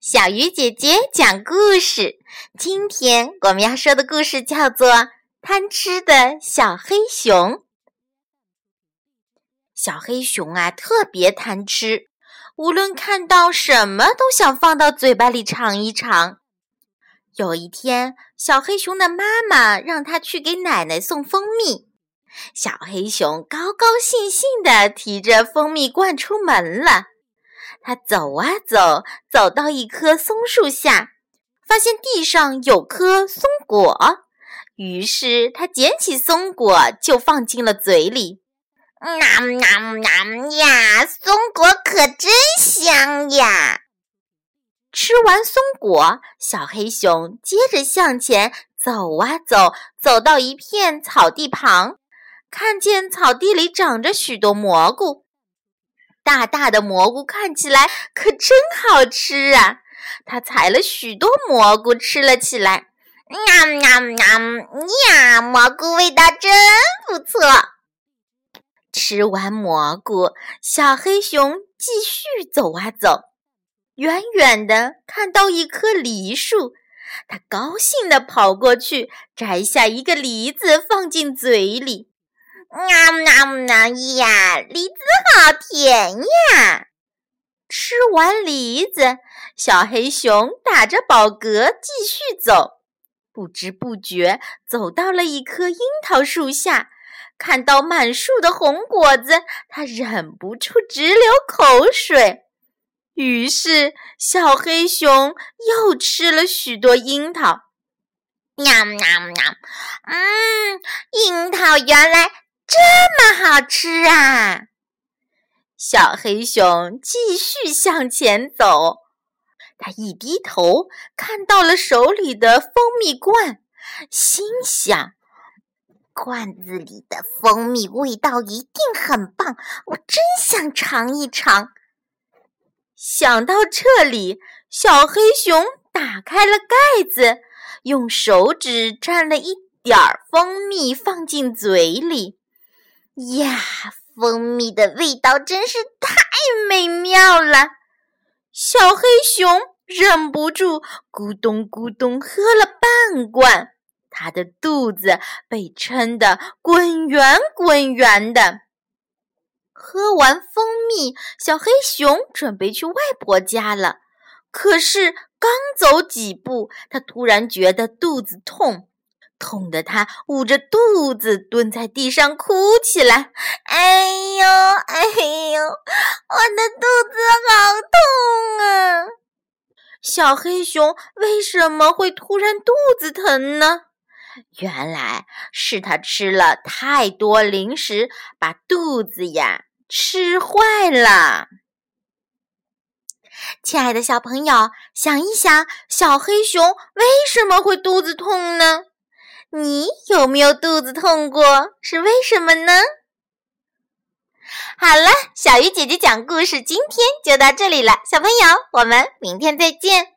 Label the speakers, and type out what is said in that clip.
Speaker 1: 小鱼姐姐讲故事。今天我们要说的故事叫做《贪吃的小黑熊》。小黑熊啊，特别贪吃，无论看到什么都想放到嘴巴里尝一尝。有一天，小黑熊的妈妈让它去给奶奶送蜂蜜，小黑熊高高兴兴地提着蜂蜜罐出门了。他走啊走，走到一棵松树下，发现地上有颗松果，于是他捡起松果就放进了嘴里。
Speaker 2: 囔囔囔呀，松果可真香呀！
Speaker 1: 吃完松果，小黑熊接着向前走啊走，走到一片草地旁，看见草地里长着许多蘑菇。大大的蘑菇看起来可真好吃啊！他采了许多蘑菇吃了起来。
Speaker 2: 呀呀呀呀，蘑菇味道真不错。
Speaker 1: 吃完蘑菇，小黑熊继续走啊走，远远的看到一棵梨树，它高兴地跑过去，摘下一个梨子放进嘴里。
Speaker 2: 啊啊啊呀！梨子好甜呀！
Speaker 1: 吃完梨子，小黑熊打着饱嗝继续走，不知不觉走到了一棵樱桃树下，看到满树的红果子，它忍不住直流口水。于是，小黑熊又吃了许多樱桃。
Speaker 2: 喵喵喵！嗯，樱桃原来。这么好吃啊！
Speaker 1: 小黑熊继续向前走，他一低头看到了手里的蜂蜜罐，心想：
Speaker 2: 罐子里的蜂蜜味道一定很棒，我真想尝一尝。
Speaker 1: 想到这里，小黑熊打开了盖子，用手指沾了一点儿蜂蜜放进嘴里。
Speaker 2: 呀，蜂蜜的味道真是太美妙了！
Speaker 1: 小黑熊忍不住咕咚咕咚喝了半罐，它的肚子被撑得滚圆滚圆的。喝完蜂蜜，小黑熊准备去外婆家了。可是刚走几步，它突然觉得肚子痛。痛得他捂着肚子蹲在地上哭起来。
Speaker 2: 哎呦，哎呦，我的肚子好痛啊！
Speaker 1: 小黑熊为什么会突然肚子疼呢？原来是他吃了太多零食，把肚子呀吃坏了。亲爱的小朋友，想一想，小黑熊为什么会肚子痛呢？你有没有肚子痛过？是为什么呢？好了，小鱼姐姐讲故事，今天就到这里了。小朋友，我们明天再见。